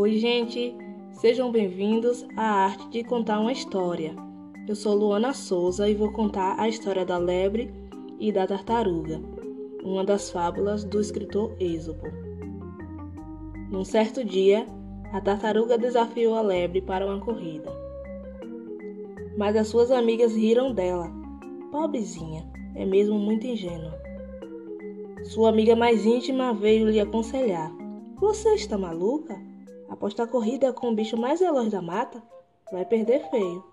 Oi, gente! Sejam bem-vindos à arte de contar uma história. Eu sou Luana Souza e vou contar a história da lebre e da tartaruga, uma das fábulas do escritor Êxopo. Num certo dia, a tartaruga desafiou a lebre para uma corrida. Mas as suas amigas riram dela. Pobrezinha, é mesmo muito ingênua. Sua amiga mais íntima veio lhe aconselhar: Você está maluca? Apostar corrida com o bicho mais veloz da mata? Vai perder feio.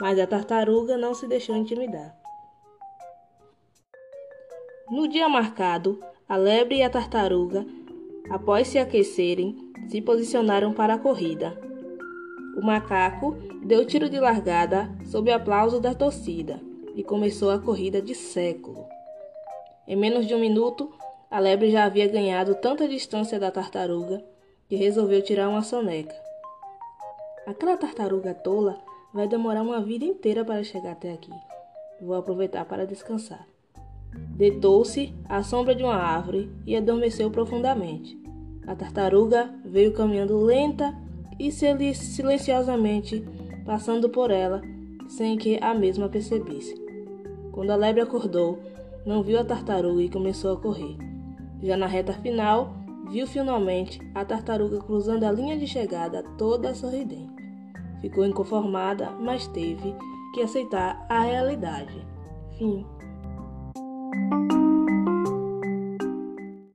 Mas a tartaruga não se deixou intimidar. No dia marcado, a lebre e a tartaruga, após se aquecerem, se posicionaram para a corrida. O macaco deu tiro de largada sob aplauso da torcida e começou a corrida de século. Em menos de um minuto, a lebre já havia ganhado tanta distância da tartaruga que resolveu tirar uma soneca. Aquela tartaruga tola vai demorar uma vida inteira para chegar até aqui. Vou aproveitar para descansar. Deitou-se à sombra de uma árvore e adormeceu profundamente. A tartaruga veio caminhando lenta e silenciosamente, passando por ela, sem que a mesma percebesse. Quando a lebre acordou, não viu a tartaruga e começou a correr. Já na reta final, viu finalmente a tartaruga cruzando a linha de chegada toda sorridente. Ficou inconformada, mas teve que aceitar a realidade. Fim.